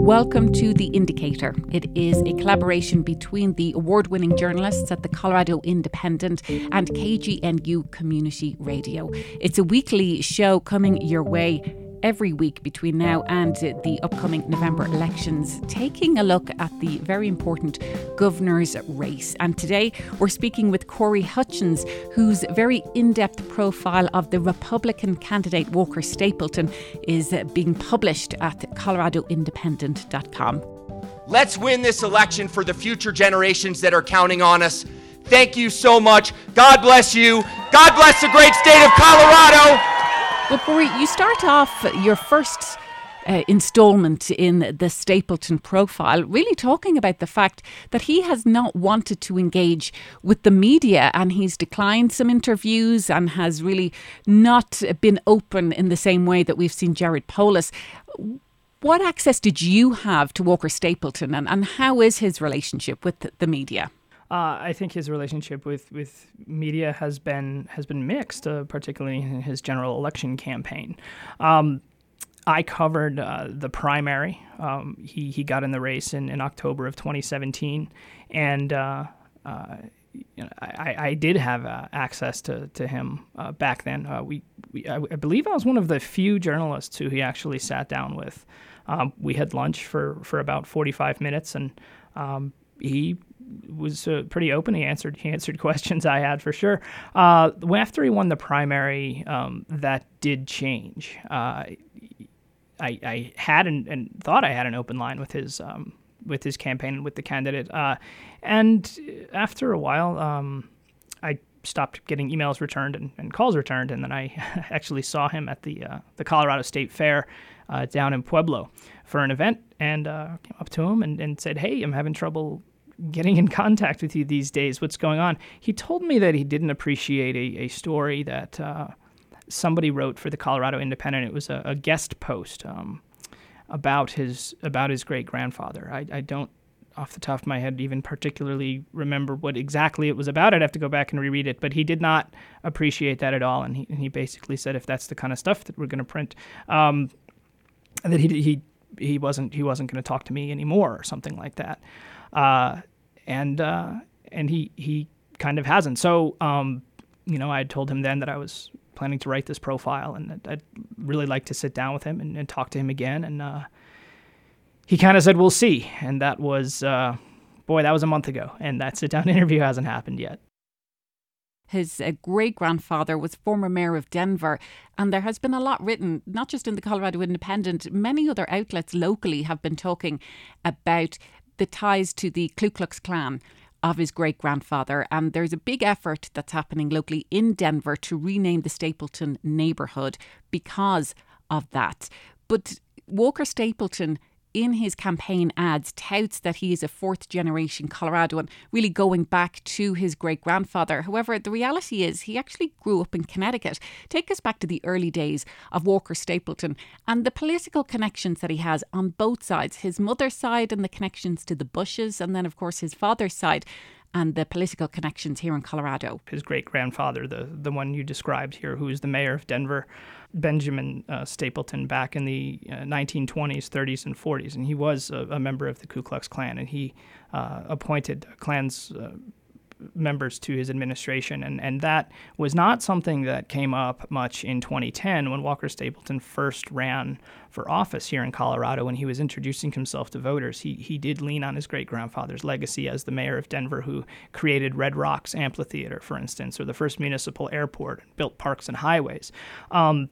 Welcome to The Indycator. It is a collaboration between the award winning journalists at the Colorado Independent and KGNU Community Radio. It's a weekly show coming your way every week between now and the upcoming November elections, taking a look at the very important governor's race. And today we're speaking with Corey Hutchins, whose very in depth profile of the Republican candidate Walker Stapleton is being published at coloradoindependent.com. Let's win this election for the future generations that are counting on us. Thank you so much. God bless you. God bless the great state of Colorado. Well, Corey, you start off your first uh, installment in the Stapleton profile, really talking about the fact that he has not wanted to engage with the media and he's declined some interviews and has really not been open in the same way that we've seen Jared Polis. What access did you have to Walker Stapleton and, and how is his relationship with the media? Uh, I think his relationship with, with media has been has been mixed, uh, particularly in his general election campaign. Um, I covered uh, the primary. Um, he he got in the race in, in October of 2017, and uh, uh, you know, I, I did have uh, access to, to him back then. we, we I, I, believe I was one of the few journalists who he actually sat down with. Um, we had lunch for, for about 45 minutes, and um, he was uh, pretty open. He answered he answered questions I had for sure. Uh, after he won the primary, um, that did change. Uh, I, I had and, and, thought I had an open line with his um, with his campaign and with the candidate. Uh, and after a while, um, I stopped getting emails returned and, and, calls returned, and then I actually saw him at the uh, the Colorado State Fair uh, down in Pueblo for an event, and came up to him and, and said, "Hey, I'm having trouble getting in contact with you these days. What's going on? He told me that he didn't appreciate a, a story that uh, somebody wrote for the Colorado Independent. It was a, a guest post um, about his about his great grandfather. I, I, don't, off the top of my head, even particularly remember what exactly it was about. I'd have to go back and reread it. But he did not appreciate that at all, and he, and he basically said, if that's the kind of stuff that we're going to print, um, that he he he wasn't he wasn't going to talk to me anymore or something like that. Uh, and uh, and he he kind of hasn't. So um, you know, I had told him then that I was planning to write this profile, and I'd really like to sit down with him and, and talk to him again. And uh, he kind of said, "We'll see." And that was, uh, boy, that was a month ago, and that sit down interview hasn't happened yet. His uh, great grandfather was former mayor of Denver, and there has been a lot written, not just in the Colorado Independent, many other outlets locally have been talking about the ties to the Ku Klux Klan of his great grandfather. And there's a big effort that's happening locally in Denver to rename the Stapleton neighborhood because of that. But Walker Stapleton in his campaign ads touts that he is a fourth generation Coloradoan, really going back to his great grandfather. However, the reality is he actually grew up in Connecticut. Take us back to the early days of Walker Stapleton and the political connections that he has on both sides his mother's side and the connections to the Bushes, and then, of course, his father's side and the political connections here in Colorado. His great grandfather, the, the one you described here, who is the mayor of Denver, Benjamin uh, Stapleton, back in the uh, 1920s, 30s, and 40s. And he was a, a, member of the Ku Klux Klan, and he uh, appointed Klan's uh, members to his administration. And, and that was not something that came up much in 2010 when Walker Stapleton first ran for office here in Colorado. When he was introducing himself to voters, he, he did lean on his great grandfather's legacy as the mayor of Denver, who created Red Rocks Amphitheater, for instance, or the first municipal airport, and built parks and highways. Um,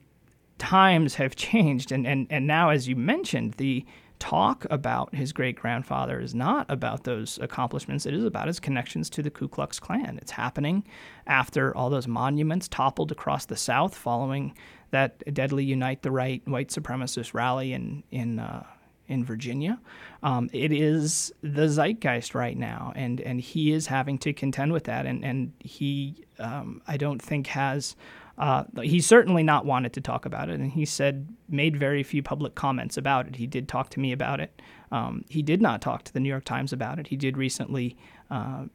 times have changed, and, and, and now, as you mentioned, the talk about his great grandfather is not about those accomplishments. It is about his connections to the Ku Klux Klan. It's happening after all those monuments toppled across the South following that deadly Unite the Right white supremacist rally in in uh, in Virginia. Um, it is the zeitgeist right now, and and he is having to contend with that, and and he um, I don't think has uh, certainly not wanted to talk about it, and he said made very few public comments about it. He did talk to me about it. Um, he did not talk to the New York Times about it. He did recently uh,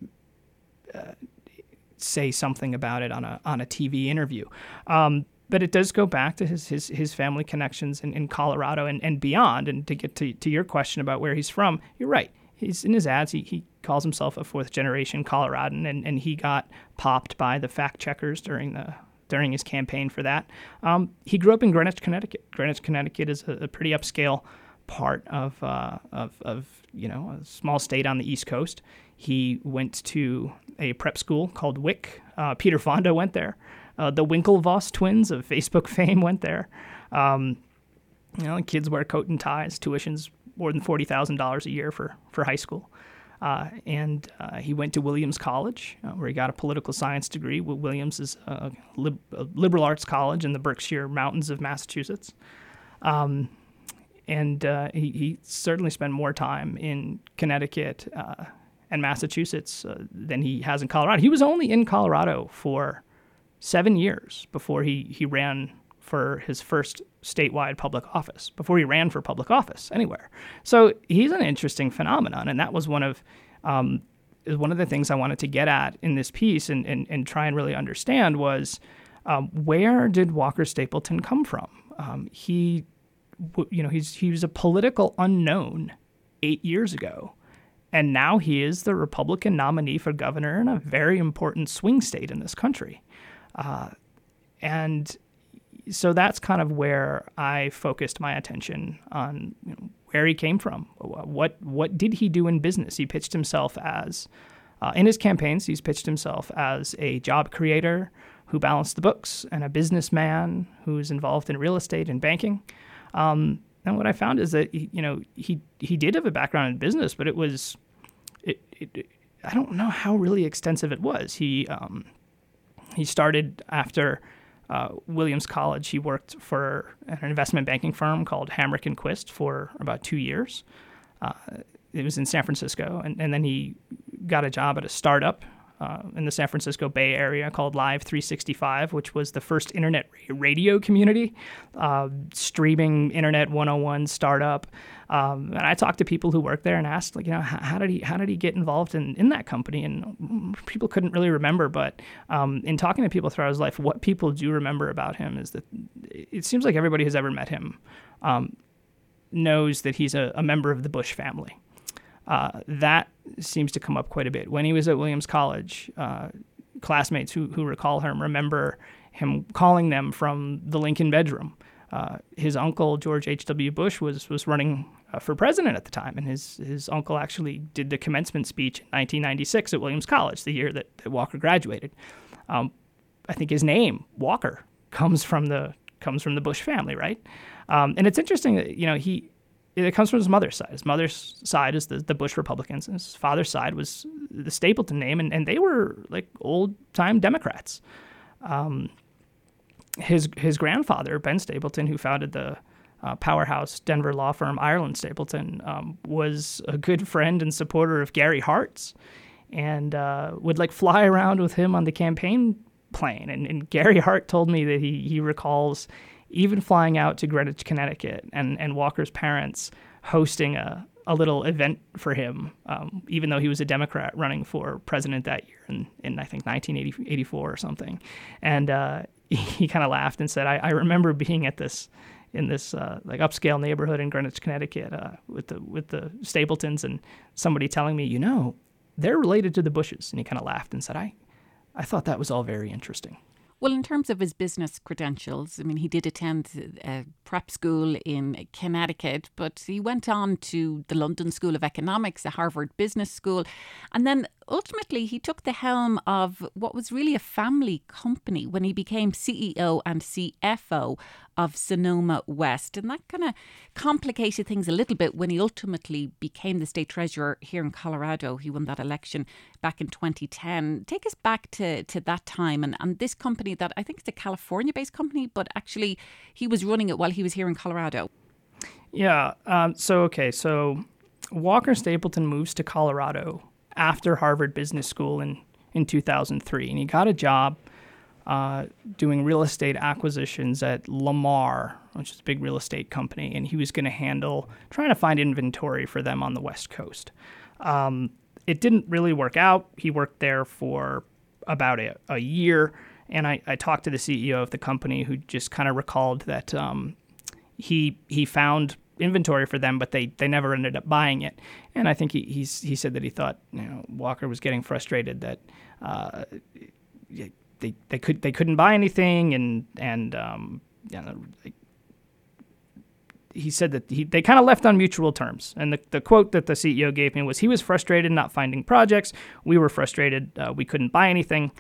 uh, say something about it on a on a TV interview. Um, but it does go back to his his, his family connections in, in Colorado and, and beyond. And to get to, to your question about where he's from, you're right. He's in his ads. He, he calls himself a fourth generation Coloradan, and, and he got popped by the fact checkers during the during his campaign for that. Um, he grew up in Greenwich, Connecticut. Greenwich, Connecticut is a, a pretty upscale part of, uh, of, of you know a small state on the East Coast. He went to a prep school called WIC. Uh, Peter Fonda went there. Uh, the Winklevoss twins of Facebook fame went there. Um, you know, kids wear coat and ties. Tuition's more than forty thousand dollars a year for for high school. Uh, and uh, he went to Williams College, uh, where he got a political science degree. Williams is a, lib- a, liberal arts college in the Berkshire Mountains of Massachusetts. Um, and uh, he, he, certainly spent more time in Connecticut uh, and Massachusetts uh, than he has in Colorado. He was only in Colorado for seven years before he, he ran for his first statewide public office, before he ran for public office anywhere. So he's an interesting phenomenon, and that was one of um, one of the things I wanted to get at in this piece and, and, and try and really understand was um, where did Walker Stapleton come from? Um, he you know, he's he was a political unknown eight years ago, and now he is the Republican nominee for governor in a very important swing state in this country, uh, and so that's kind of where I focused my attention on you know, where he came from. What what did he do in business? He pitched himself as uh, in his campaigns. He's pitched himself as a job creator who balanced the books and a businessman who's involved in real estate and banking. Um, and what I found is that he, you know he he did have a background in business, but it was it, it I don't know how really extensive it was. He um, he started after uh, Williams College. He worked for an investment banking firm called Hambrecht and Quist for about two years. Uh, it was in San Francisco, and, and then he got a job at a startup uh, in the San Francisco Bay Area called Live 365, which was the first internet radio community, uh, streaming internet 101 startup. Um, and I talked to people who worked there and asked, like, you know, how, how, did he how did he get involved in, in that company? And people couldn't really remember. But um, in talking to people throughout his life, what people do remember about him is that it seems like everybody who's ever met him um, knows that he's a, a member of the Bush family. Uh, that seems to come up quite a bit. When he was at Williams College, uh, classmates who, who recall him remember him calling them from the Lincoln bedroom. Uh, his uncle George H.W. Bush was was running uh, for president at the time, and his his uncle actually did the commencement speech in 1996 at Williams College, the year that, that Walker graduated. Um, I think his name Walker comes from the comes from the Bush family, right? Um, and it's interesting that you know he it comes from his mother's side. His mother's side is the, the Bush Republicans, and his father's side was the Stapleton name, and, and they were like old time Democrats. Um, his his grandfather Ben Stapleton, who founded the uh, powerhouse Denver law firm Ireland Stapleton, um, was a good friend and supporter of Gary Hart's, and uh, would like fly around with him on the campaign plane. And, and Gary Hart told me that he he recalls even flying out to Greenwich, Connecticut, and, and Walker's parents hosting a, a little event for him, um, even though he was a Democrat running for president that year in, in I think 1984 or something. And uh, he, kind of laughed and said, I, I remember being at this in this uh, like upscale neighborhood in Greenwich, Connecticut, uh, with the with the Stapletons, and somebody telling me, you know, they're related to the Bushes, and he kind of laughed and said, I, I thought that was all very interesting. Well, in terms of his business credentials, I mean, he did attend a prep school in Connecticut, but he went on to the London School of Economics, the Harvard Business School, and then ultimately he took the helm of what was really a family company when he became CEO and CFO of Sonoma West. And that kind of complicated things a little bit when he ultimately became the state treasurer here in Colorado. He won that election back in 2010. Take us back to, to that time and, and this company that I think it's a California based company, but actually he was running it while he was here in Colorado. Yeah. Um, so, okay. So Walker Stapleton moves to Colorado after Harvard Business School in, in 2003. And he got a job uh, doing real estate acquisitions at Lamar, which is a big real estate company. And he was going to handle trying to find inventory for them on the West Coast. Um, it didn't really work out. He worked there for about a, a year and I, I talked to the CEO of the company who just kind of recalled that um, he he found inventory for them, but they, they never ended up buying it. And I think he he's, he said that he thought you know Walker was getting frustrated that uh, they they could they couldn't buy anything, and and um, you know, he said that he, they kind of left on mutual terms. And the, the quote that the CEO gave me was he was frustrated not finding projects. We were frustrated uh, we couldn't buy anything.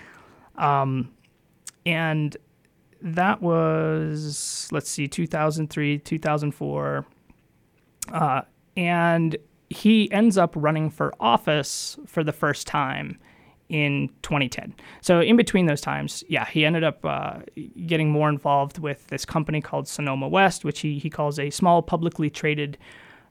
Um, and that was, let's see, 2003, 2004. Uh, and he ends up running for office for the first time in 2010. So in between those times, yeah, he ended up uh, getting more involved with this company called Sonoma West, which he, he calls a small publicly traded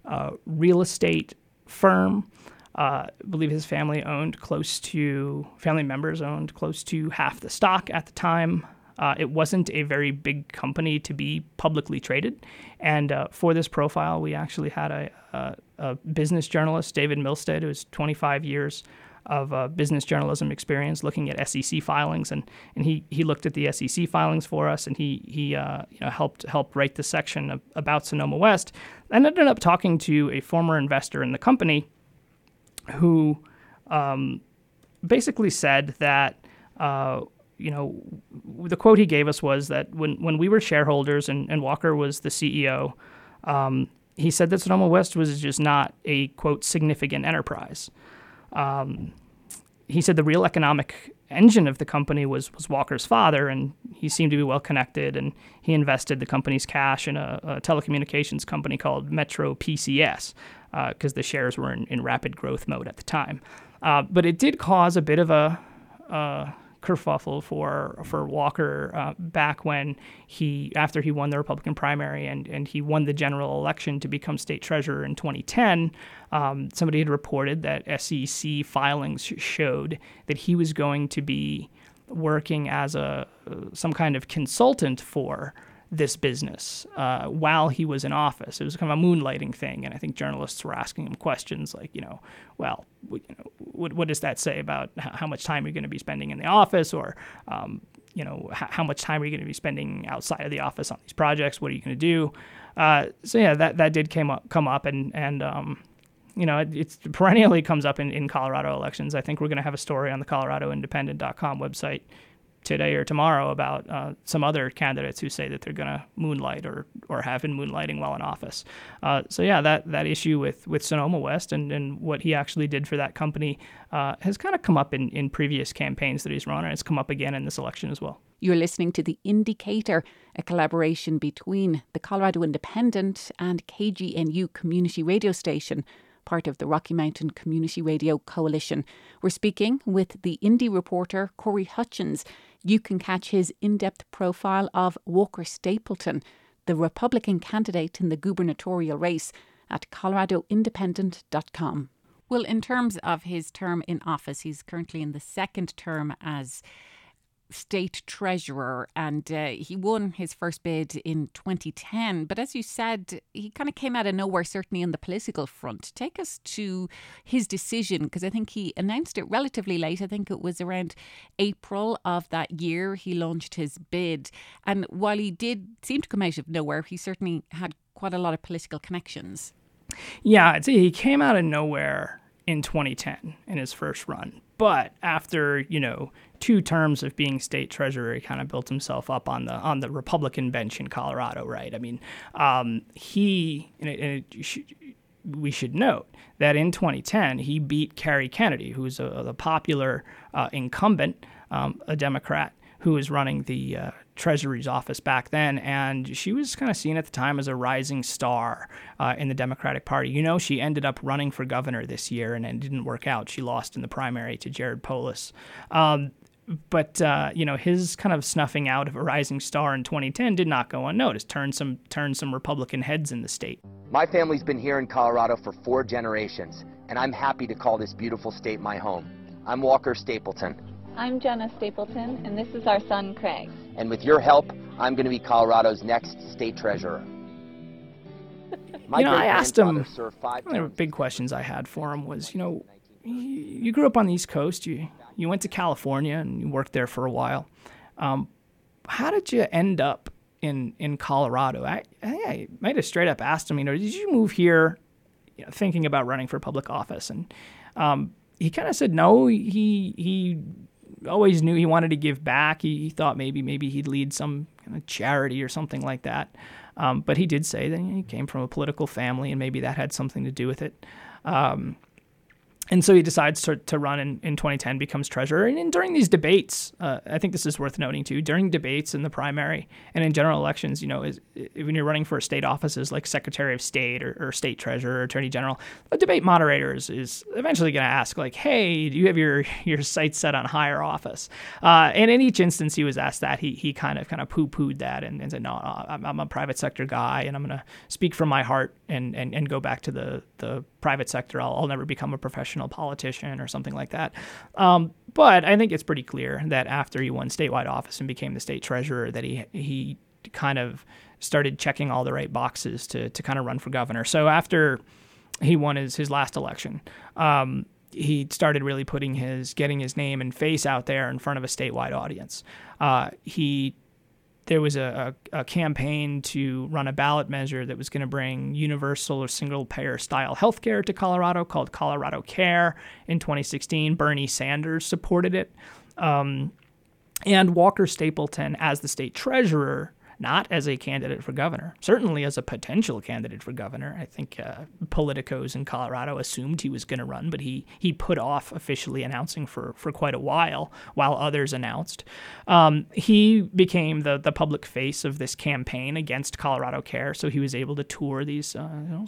uh, real estate firm. Uh, I believe his family owned close to, family members owned close to half the stock at the time. Uh, it wasn't a very big company to be publicly traded. And uh, for this profile, we actually had a, a, a business journalist, David Milstead, who was 25 years of uh, business journalism experience looking at SEC filings, and, and he, he looked at the SEC filings for us, and he he uh, you know helped help write the section of, about Sonoma West, and ended up talking to a former investor in the company, who um, basically said that. You know, the quote he gave us was that when, when we were shareholders and, and Walker was the CEO, um, he said that Sonoma West was just not a quote significant enterprise. Um, he said the real economic engine of the company was was Walker's father, and he seemed to be well connected. And he invested the company's cash in a, a telecommunications company called Metro PCS because uh, the shares were in, in, rapid growth mode at the time. Uh, but it did cause a bit of a uh, kerfuffle for for Walker uh, back when he after he won the Republican primary and and he won the general election to become state treasurer in 2010. Um, somebody had reported that SEC filings showed that he was going to be working as a some kind of consultant for this business uh, while he was in office. It was kind of a moonlighting thing, and I think journalists were asking him questions like, you know, well, you know, what, what does that say about how much time are you're going to be spending in the office, or um, you know, how much time are you going to be spending outside of the office on these projects? What are you going to do? Uh, so yeah, that that did came up come up, and and um, you know, it it's perennially comes up in, in Colorado elections. I think we're going to have a story on the ColoradoIndependent.com website today or tomorrow about uh, some other candidates who say that they're going to moonlight or, or have been moonlighting while in office. Uh, so yeah, that, that issue with, with Sonoma West and, and what he actually did for that company uh, has kind of come up in, in previous campaigns that he's run, and it's come up again in this election as well. You're listening to The Indycator, a collaboration between the Colorado Independent and KGNU community radio station part of the Rocky Mountain Community Radio Coalition. We're speaking with the Indy reporter Corey Hutchins. You can catch his in depth profile of Walker Stapleton, the Republican candidate in the gubernatorial race, at coloradoindependent.com. Well, in terms of his term in office, he's currently in the second term as state treasurer, and uh, he won his first bid in 2010. But as you said, he kind of came out of nowhere, certainly on the political front. Take us to his decision, because I think he announced it relatively late. I think it was around April of that year he launched his bid. And while he did seem to come out of nowhere, he certainly had quite a lot of political connections. Yeah, he came out of nowhere in 2010 in his first run. But after, you know, two terms of being state treasurer, he kind of built himself up on the on the Republican bench in Colorado, right? I mean, um, he and it, and it we should note that in 2010 he beat Cary Kennedy, who's a, a popular uh, incumbent, um, a Democrat who was running the uh, Treasury's office back then, and she was kind of seen at the time as a rising star uh, in the Democratic Party. You know, she ended up running for governor this year, and it didn't work out. She lost in the primary to Jared Polis. Um, but uh, you know his kind of snuffing out of a rising star in 2010 did not go unnoticed. Turned some turned some Republican heads in the state. My family's been here in Colorado for four generations, and I'm happy to call this beautiful state my home. I'm Walker Stapleton. I'm Jenna Stapleton, and this is our son Craig. And with your help, I'm going to be Colorado's next state treasurer. My you know, I asked him. One of the big questions I had for him was, you know, you grew up on the East Coast. You you went to California and you worked there for a while. Um, how did you end up in in Colorado? I, I think I might have straight up asked him, you know, did you move here you know, thinking about running for public office? And um, he kind of said no. He he always knew he wanted to give back. He, he thought maybe maybe he'd lead some kind of charity or something like that. Um, but he did say that he came from a political family, and maybe that had something to do with it. Um, and so he decides to, to run in, in 2010, becomes treasurer. And, during these debates, uh, I think this is worth noting too, during debates in the primary and in general elections, you know, is, when you're running for state offices like Secretary of State or, or State Treasurer or Attorney General, the debate moderator is, is eventually going to ask, like, hey, do you have your, your sights set on higher office? Uh, and in each instance he was asked that, he, he kind of kind of poo pooed that and, and, said, no, I'm, I'm a private sector guy and I'm going to speak from my heart and, and, and go back to the, the private sector. I'll, I'll never become a professional politician or something like that. Um, but I think it's pretty clear that after he won statewide office and became the state treasurer, that he he kind of started checking all the right boxes to to kind of run for governor. So after he won his his last election. Um, he started really putting his getting his name and face out there in front of a statewide audience. Uh, he there was a, a, a, campaign to run a ballot measure that was going to bring universal or single payer style healthcare to Colorado called Colorado Care in 2016. Bernie Sanders supported it. Um, and Walker Stapleton, as the state treasurer, not as a candidate for governor, certainly as a potential candidate for governor. I think uh, politicos in Colorado assumed he was going to run, but he he put off officially announcing for, for quite a while, while others announced. Um, he became the the public face of this campaign against Colorado Care, so he was able to tour these. Uh, you know,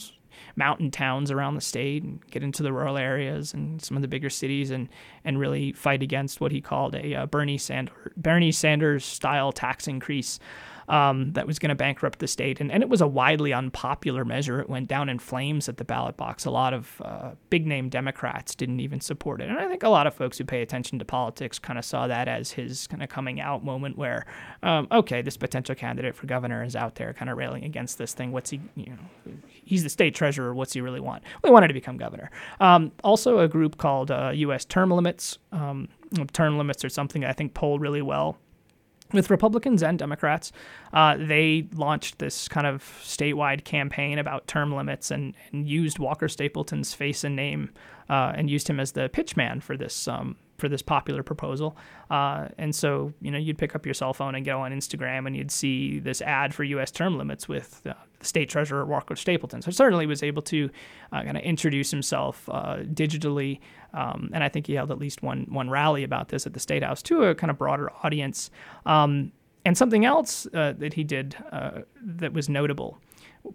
mountain towns around the state and get into the rural areas and some of the bigger cities and and really fight against what he called a uh, Bernie Sanders Bernie Sanders style tax increase um, that was going to bankrupt the state. And, and it was a widely unpopular measure. It went down in flames at the ballot box. A lot of uh, big name Democrats didn't even support it. And I think a lot of folks who pay attention to politics kind of saw that as his kind of coming out moment where, um, okay, this potential candidate for governor is out there kind of railing against this thing. What's he, you know, he's the state treasurer. What's he really want? He wanted to become governor. Um, also, a group called uh, U.S. Term Limits. Um, term limits are something I think polled really well with Republicans and Democrats. Uh, they launched this kind of statewide campaign about term limits and, and used Walker Stapleton's face and name uh, and used him as the pitchman for this um, for this popular proposal. Uh, and so, you know, you'd pick up your cell phone and go on Instagram and you'd see this ad for U.S. term limits with uh, the state treasurer Walker Stapleton. So certainly was able to uh, kind of introduce himself uh, digitally. Um, and I think he held at least one one rally about this at the State House to a kind of broader audience. Um, and something else uh, that he did uh, that was notable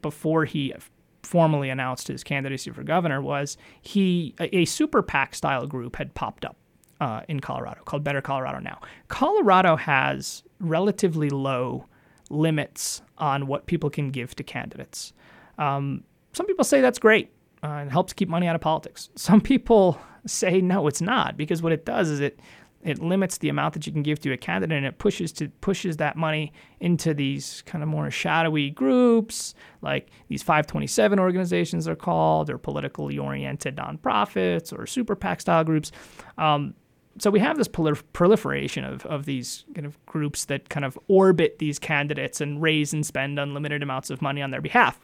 before he formally announced his candidacy for governor was he a, a super PAC style group had popped up uh, in Colorado called Better Colorado Now. Colorado has relatively low limits on what people can give to candidates. Um, some people say that's great uh, and helps keep money out of politics. Some people say no, it's not because what it does is it it limits the amount that you can give to a candidate and it pushes to pushes that money into these kind of more shadowy groups like these 527 organizations are called or politically oriented nonprofits or super PAC style groups um, so we have this proliferation of, of these kind of groups that kind of orbit these candidates and raise and spend unlimited amounts of money on their behalf.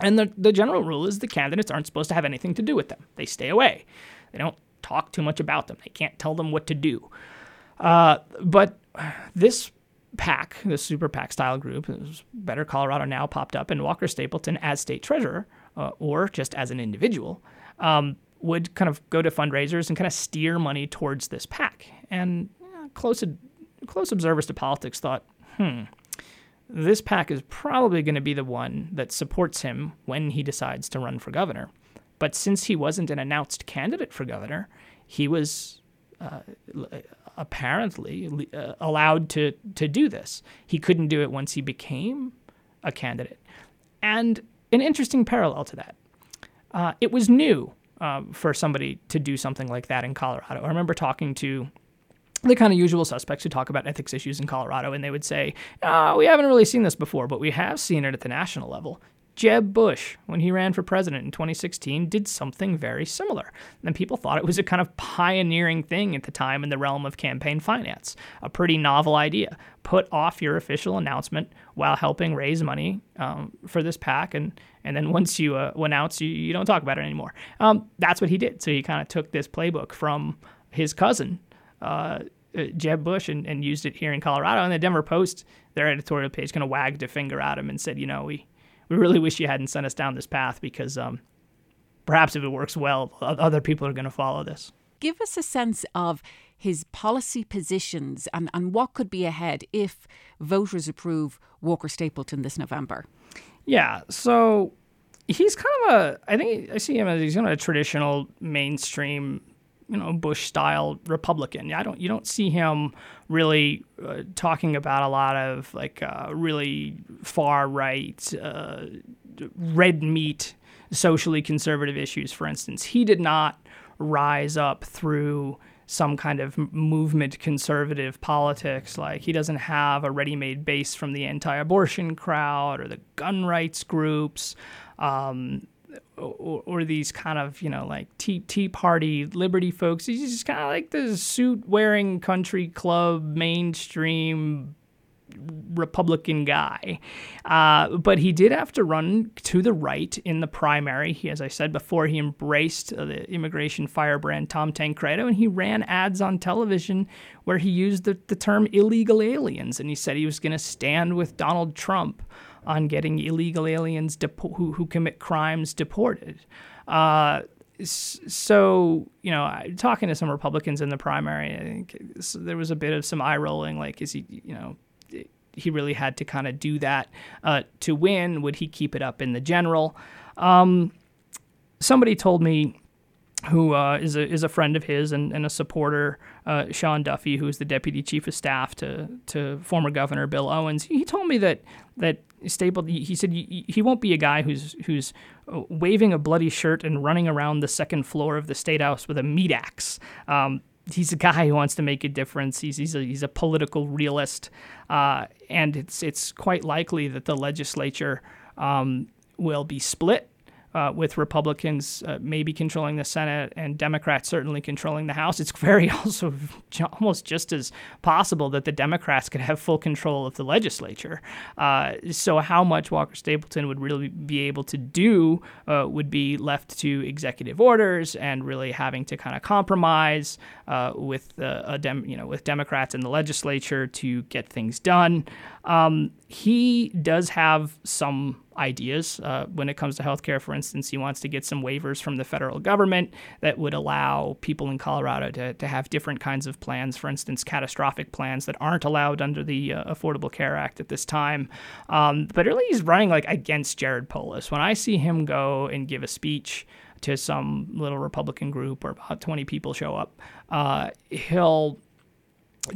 And the, the general rule is the candidates aren't supposed to have anything to do with them. They stay away. They don't talk too much about them. They can't tell them what to do. Uh, but this PAC, this super PAC style group, Better Colorado Now popped up, and Walker Stapleton as state treasurer, uh, or just as an individual, um, would kind of go to fundraisers and kind of steer money towards this PAC. And close close observers to politics thought, hmm, this PAC is probably going to be the one that supports him when he decides to run for governor. But since he wasn't an announced candidate for governor, he was uh, apparently uh, allowed to to do this. He couldn't do it once he became a candidate. And an interesting parallel to that, uh, it was new um, for somebody to do something like that in Colorado. I remember talking to the kind of usual suspects who talk about ethics issues in Colorado, and they would say, oh, We haven't really seen this before, but we have seen it at the national level. Jeb Bush, when he ran for president in 2016, did something very similar. And people thought it was a kind of pioneering thing at the time in the realm of campaign finance, a pretty novel idea. Put off your official announcement while helping raise money um, for this pack, and and then once you uh, announce, you, you don't talk about it anymore. Um, that's what he did. So he kind of took this playbook from his cousin. Uh, uh, Jeb Bush and, and used it here in Colorado. And the Denver Post, their editorial page, kind of wagged a finger at him and said, you know, we we really wish you hadn't sent us down this path because um, perhaps if it works well, other people are going to follow this. Give us a sense of his policy positions and, and what could be ahead if voters approve Walker Stapleton this November. Yeah, so he's kind of a, I think I see him as he's kind of a traditional mainstream you know Bush style Republican. I don't you don't see him really uh, talking about a lot of like uh, really far right uh, red meat socially conservative issues. For instance, he did not rise up through some kind of movement conservative politics. Like he doesn't have a ready-made base from the anti-abortion crowd or the gun rights groups. Um, or, or, these kind of you know like tea tea party liberty folks. He's just kind of like the suit wearing country club mainstream Republican guy. Uh, but he did have to run to the right in the primary. He, as I said before, he embraced the immigration firebrand Tom Tancredo, and he ran ads on television where he used the, the term illegal aliens, and he said he was going to stand with Donald Trump on getting illegal aliens depo- who, who commit crimes deported. Uh, so you know, talking to some Republicans in the primary, I think there was a bit of some eye rolling. Like, is he, you know, he really had to kind of do that uh, to win? Would he keep it up in the general? Um, somebody told me who uh, is a is a friend of his and, and a supporter, uh, Sean Duffy, who is the deputy chief of staff to to former Governor Bill Owens. He told me that that Stapleton. He said he won't be a guy who's who's uh, waving a bloody shirt and running around the second floor of the state house with a meat axe. Um, he's a guy who wants to make a difference. He's he's a, he's a political realist, uh, and it's it's quite likely that the legislature um, will be split uh, with Republicans uh, maybe controlling the Senate and Democrats certainly controlling the House. It's very also almost just as possible that the Democrats could have full control of the legislature. Uh, so, how much Walker Stapleton would really be able to do uh, would be left to executive orders and really having to kind of compromise uh, with uh, Dem- you know with Democrats in the legislature to get things done. Um, he does have some ideas uh, when it comes to healthcare. For instance, he wants to get some waivers from the federal government that would allow people in Colorado to, to have different kinds of plans. For instance, catastrophic plans that aren't allowed under the uh, Affordable Care Act at this time. Um, but really, he's running like against Jared Polis. When I see him go and give a speech to some little Republican group or about 20 people show up, uh, he'll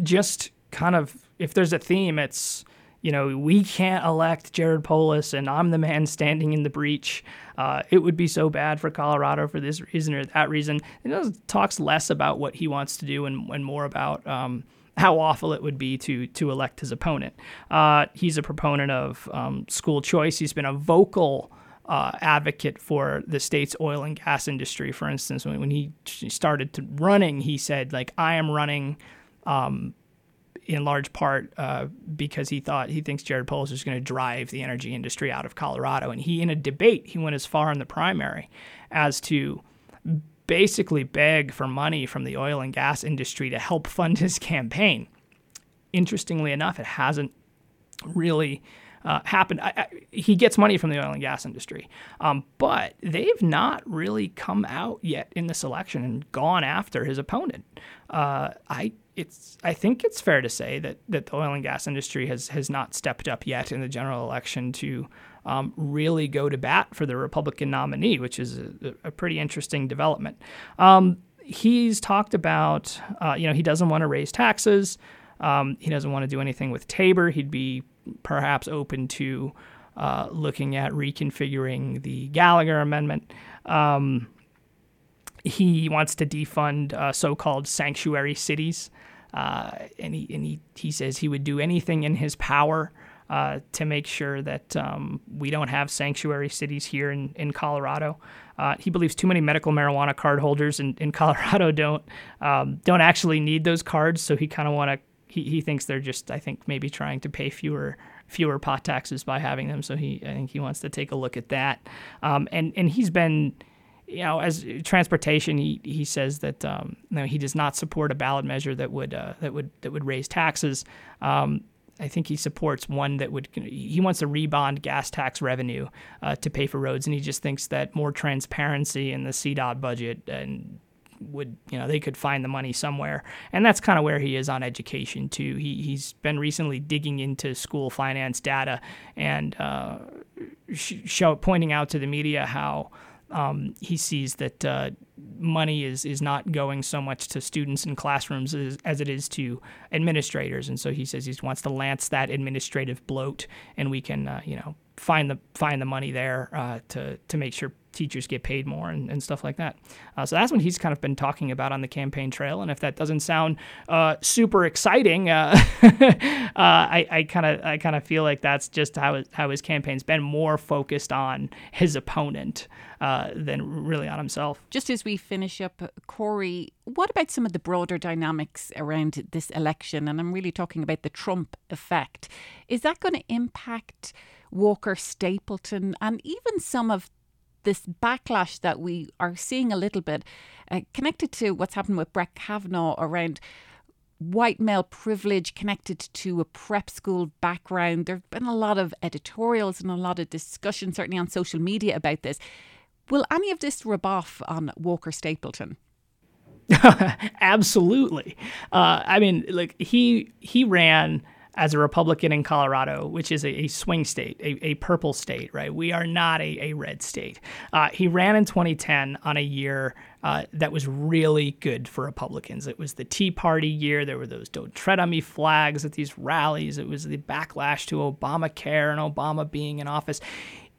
just kind of, if there's a theme, it's you know, we can't elect Jared Polis and I'm the man standing in the breach. Uh, it would be so bad for Colorado for this reason or that reason. It talks less about what he wants to do and, and more about um, how awful it would be to to elect his opponent. Uh, he's a proponent of um, school choice. He's been a vocal uh, advocate for the state's oil and gas industry. For instance, when, when he started running, he said, like, I am running um, in large part uh, because he thought he thinks Jared Polis is going to drive the energy industry out of Colorado. And he, in a debate, he went as far in the primary as to basically beg for money from the oil and gas industry to help fund his campaign. Interestingly enough, it hasn't really uh, happened. I, I, he gets money from the oil and gas industry, um, but they've not really come out yet in this election and gone after his opponent. Uh, I it's I think it's fair to say that that the oil and gas industry has has not stepped up yet in the general election to um, really go to bat for the Republican nominee, which is a, a pretty interesting development. Um, he's talked about uh, you know he doesn't want to raise taxes. Um, he doesn't want to do anything with Tabor. He'd be perhaps open to uh, looking at reconfiguring the Gallagher Amendment. Um, he wants to defund uh, so-called sanctuary cities, uh, and he and he, he says he would do anything in his power uh, to make sure that um, we don't have sanctuary cities here in, in Colorado. Uh, he believes too many medical marijuana card holders in, in Colorado don't um, don't actually need those cards, so he kind of want to. He, he thinks they're just, I think, maybe trying to pay fewer fewer pot taxes by having them. So he, I think, he wants to take a look at that. Um, and and he's been you know, as transportation, he, he says that um, you know, he does not support a ballot measure that would uh, that would that would raise taxes. Um, I think he supports one that would he wants to rebond gas tax revenue uh, to pay for roads, and he just thinks that more transparency in the CDOT budget and would you know they could find the money somewhere. And that's kind of where he is on education too. He, he's been recently digging into school finance data and uh, show, pointing out to the media how um, he sees that uh, money is is not going so much to students in classrooms as, as, it is to administrators, and so he says he wants to lance that administrative bloat, and we can uh, you know find the find the money there uh, to to make sure teachers get paid more and, and stuff like that. Uh, so that's what he's kind of been talking about on the campaign trail. And if that doesn't sound uh, super exciting, uh, uh I kind of I kind of feel like that's just how how his campaign's been more focused on his opponent uh, than really on himself. Just as we finish up, Corey, what about some of the broader dynamics around this election? And I'm really talking about the Trump effect. Is that going to impact? Walker Stapleton, and even some of this backlash that we are seeing a little bit uh, connected to what's happened with Brett Kavanaugh around white male privilege connected to a prep school background. There have been a lot of editorials and a lot of discussion, certainly on social media, about this. Will any of this rub off on Walker Stapleton? Absolutely. Uh, I mean, like he he ran as a Republican in Colorado, which is a, a swing state, a, a, purple state, right? We are not a, a red state. Uh, he ran in 2010 on a year uh, that was really good for Republicans. It was the Tea Party year. There were those "Don't Tread on Me" flags at these rallies. It was the backlash to Obamacare and Obama being in office.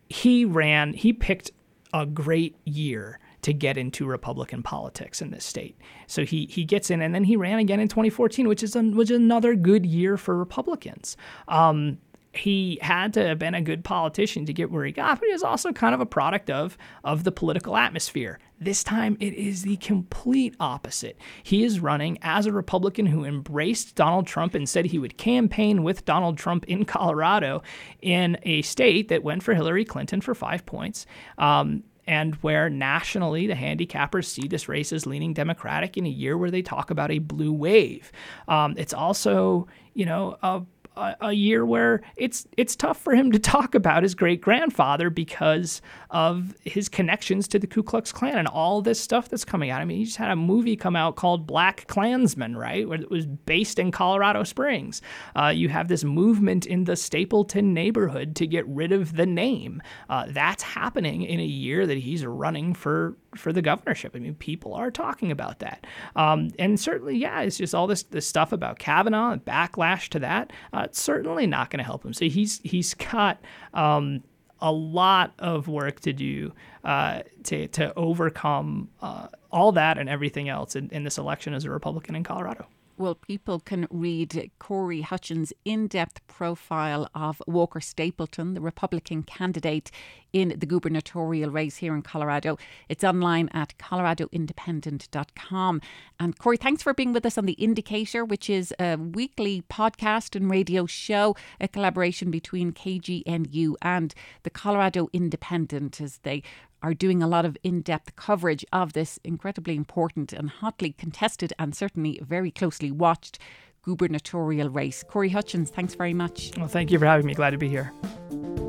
He ran. He picked a great year to get into Republican politics in this state. So he he gets in, and then he ran again in 2014, which is which is another good year for Republicans. Um, he had to have been a good politician to get where he got, but he was also kind of a product of of the political atmosphere. This time it is the complete opposite. He is running as a Republican who embraced Donald Trump and said he would campaign with Donald Trump in Colorado in a state that went for Hillary Clinton for five points. Um, and where nationally the handicappers see this race as leaning Democratic in a year where they talk about a blue wave. Um, it's also, you know, a a, a, year where it's it's tough for him to talk about his great grandfather because of his connections to the Ku Klux Klan and all this stuff that's coming out. I mean, he just had a movie come out called Black Klansman, right, where it was based in Colorado Springs. Uh, you have this movement in the Stapleton neighborhood to get rid of the name. Uh, that's happening in a year that he's running for for the governorship. I mean, people are talking about that, um, and certainly, yeah, it's just all this this stuff about Kavanaugh and backlash to that. Uh, it's certainly not going to help him. So he's he's got. Um, a lot of work to do uh, to to overcome uh, all that and everything else in, in this election as a Republican in Colorado well, people can read Corey Hutchins' in depth profile of Walker Stapleton, the Republican candidate in the gubernatorial race here in Colorado. It's online at coloradoindependent.com. And Corey, thanks for being with us on The Indycator, which is a weekly podcast and radio show, a collaboration between KGNU and the Colorado Independent as they are doing a lot of in depth coverage of this incredibly important and hotly contested and certainly very closely watched gubernatorial race. Corey Hutchins, thanks very much. Well, thank you for having me. Glad to be here.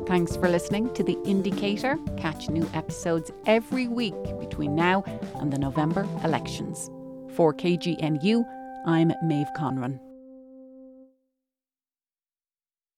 Thanks for listening to The Indycator. Catch new episodes every week between now and the November elections. For KGNU, I'm Maeve Conran.